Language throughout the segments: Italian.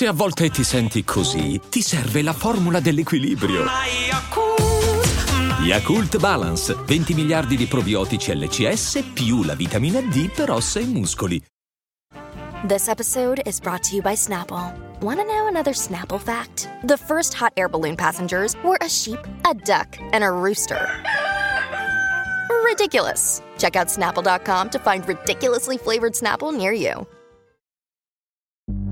Se a volte ti senti così, ti serve la formula dell'equilibrio. Yakult Balance, 20 miliardi di probiotici LCS più la vitamina D per ossa e muscoli. This episode is brought to you by Snapple. Want to know another Snapple fact? The first hot air balloon passengers were a sheep, a duck, and a rooster. Ridiculous. Check out snapple.com to find ridiculously flavored Snapple near you.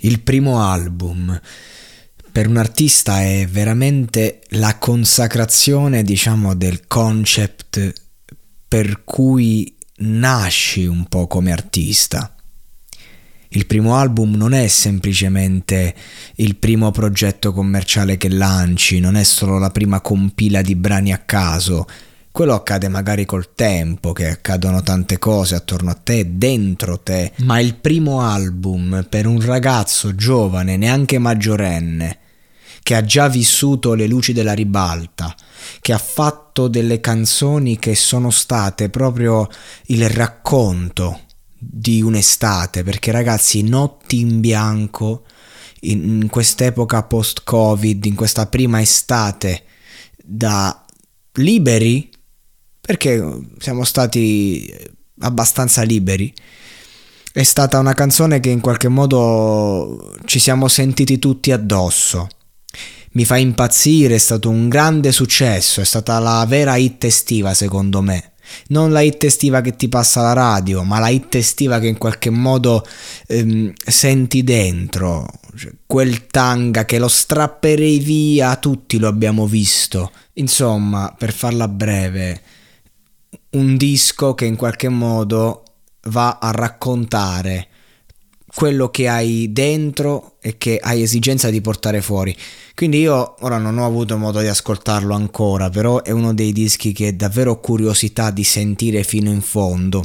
Il primo album per un artista è veramente la consacrazione, diciamo, del concept per cui nasci un po' come artista. Il primo album non è semplicemente il primo progetto commerciale che lanci, non è solo la prima compila di brani a caso, quello accade magari col tempo, che accadono tante cose attorno a te, dentro te, ma il primo album per un ragazzo giovane, neanche maggiorenne, che ha già vissuto le luci della ribalta, che ha fatto delle canzoni che sono state proprio il racconto di un'estate, perché ragazzi, notti in bianco, in quest'epoca post-Covid, in questa prima estate da liberi perché siamo stati abbastanza liberi. È stata una canzone che in qualche modo ci siamo sentiti tutti addosso. Mi fa impazzire, è stato un grande successo, è stata la vera hit estiva secondo me. Non la hit estiva che ti passa la radio, ma la hit estiva che in qualche modo ehm, senti dentro. Cioè, quel tanga che lo strapperei via, tutti lo abbiamo visto. Insomma, per farla breve, un disco che in qualche modo va a raccontare quello che hai dentro e che hai esigenza di portare fuori. Quindi io ora non ho avuto modo di ascoltarlo ancora, però è uno dei dischi che davvero ho curiosità di sentire fino in fondo.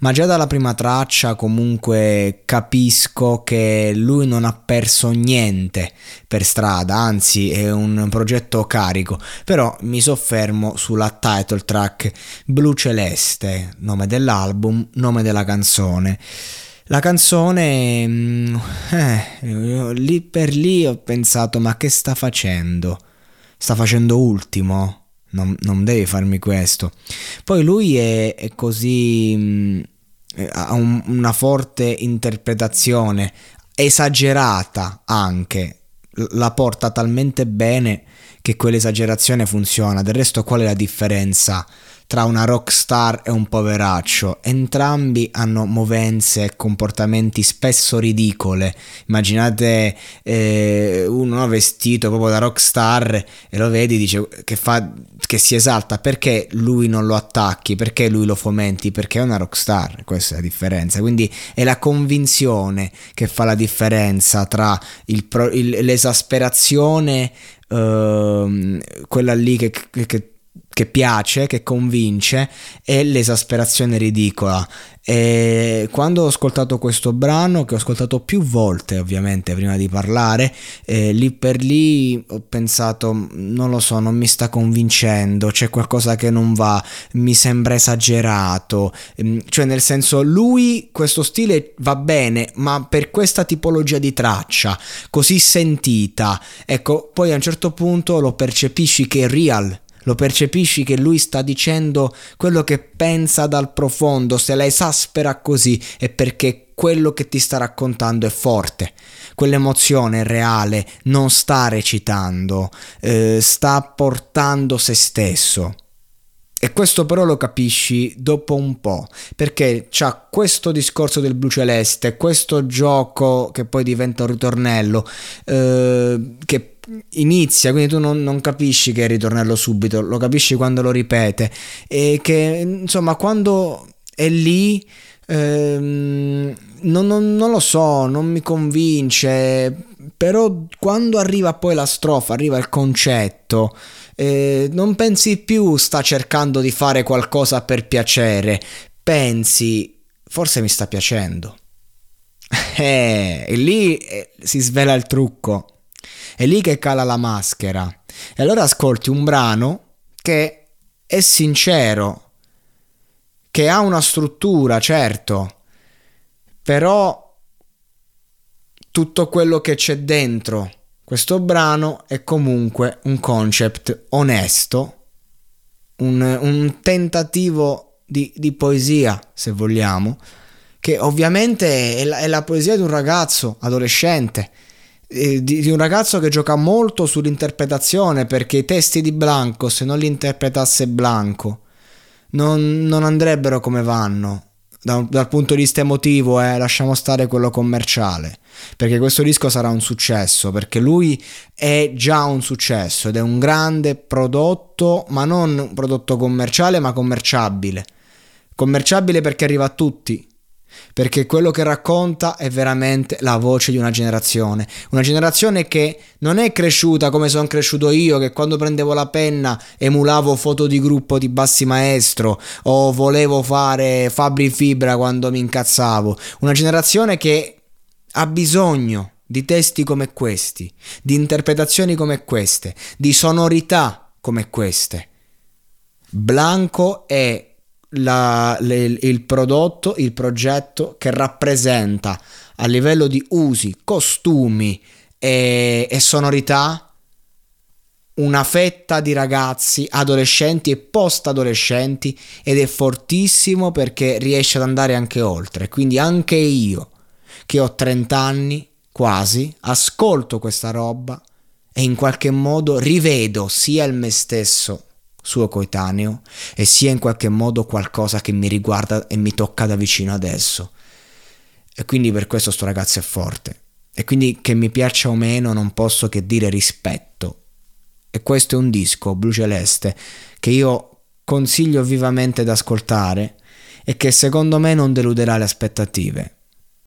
Ma già dalla prima traccia comunque capisco che lui non ha perso niente per strada, anzi è un progetto carico, però mi soffermo sulla title track Blu Celeste, nome dell'album, nome della canzone. La canzone, mm, eh, lì per lì ho pensato, ma che sta facendo? Sta facendo ultimo? Non, non devi farmi questo. Poi lui è, è così, mm, ha un, una forte interpretazione, esagerata anche, la porta talmente bene che quell'esagerazione funziona. Del resto qual è la differenza? Tra una rockstar e un poveraccio. Entrambi hanno movenze e comportamenti spesso ridicole. Immaginate eh, uno vestito proprio da rockstar e lo vedi dice che, fa, che si esalta perché lui non lo attacchi, perché lui lo fomenti, perché è una rockstar. Questa è la differenza. Quindi è la convinzione che fa la differenza tra il, il, l'esasperazione, uh, quella lì che, che che piace, che convince, è l'esasperazione ridicola. E quando ho ascoltato questo brano, che ho ascoltato più volte ovviamente prima di parlare, eh, lì per lì ho pensato, non lo so, non mi sta convincendo, c'è qualcosa che non va, mi sembra esagerato, ehm, cioè nel senso lui questo stile va bene, ma per questa tipologia di traccia così sentita, ecco, poi a un certo punto lo percepisci che è real lo percepisci che lui sta dicendo quello che pensa dal profondo, se la esaspera così è perché quello che ti sta raccontando è forte. Quell'emozione è reale, non sta recitando, eh, sta portando se stesso. E questo però lo capisci dopo un po', perché c'ha questo discorso del blu celeste, questo gioco che poi diventa un ritornello, eh, che inizia, quindi tu non, non, capisci che è il ritornello subito, lo capisci quando lo ripete e che insomma quando è lì ehm, non, non, non, lo so, non mi convince però quando arriva poi la strofa, arriva il concetto, eh, non pensi più sta cercando di fare qualcosa per piacere, pensi forse mi sta piacendo. Eh, e lì eh, si svela il trucco, è lì che cala la maschera. E allora ascolti un brano che è sincero, che ha una struttura, certo, però tutto quello che c'è dentro questo brano è comunque un concept onesto, un, un tentativo di, di, poesia, se vogliamo, che ovviamente è la, è la poesia di un ragazzo adolescente, eh, di, di, un ragazzo che gioca molto sull'interpretazione, perché i testi di Blanco, se non li interpretasse Blanco, non, non andrebbero come vanno da, dal punto di vista emotivo, eh, lasciamo stare quello commerciale, perché questo disco sarà un successo, perché lui è già un successo ed è un grande prodotto, ma non un prodotto commerciale, ma commerciabile. Commerciabile perché arriva a tutti, perché quello che racconta è veramente la voce di una generazione, una generazione che non è cresciuta come sono cresciuto io, che quando prendevo la penna emulavo foto di gruppo di Bassi Maestro o volevo fare Fabri Fibra quando mi incazzavo, una generazione che ha bisogno di testi come questi, di interpretazioni come queste, di sonorità come queste. Blanco è la, le, il prodotto, il progetto che rappresenta a livello di usi, costumi e, e sonorità una fetta di ragazzi, adolescenti e post-adolescenti ed è fortissimo perché riesce ad andare anche oltre. Quindi anche io, che ho 30 anni quasi, ascolto questa roba e in qualche modo rivedo sia il me stesso suo coetaneo e sia in qualche modo qualcosa che mi riguarda e mi tocca da vicino adesso. E quindi per questo sto ragazzo è forte. E quindi che mi piaccia o meno non posso che dire rispetto. E questo è un disco, Blu Celeste, che io consiglio vivamente da ascoltare e che secondo me non deluderà le aspettative.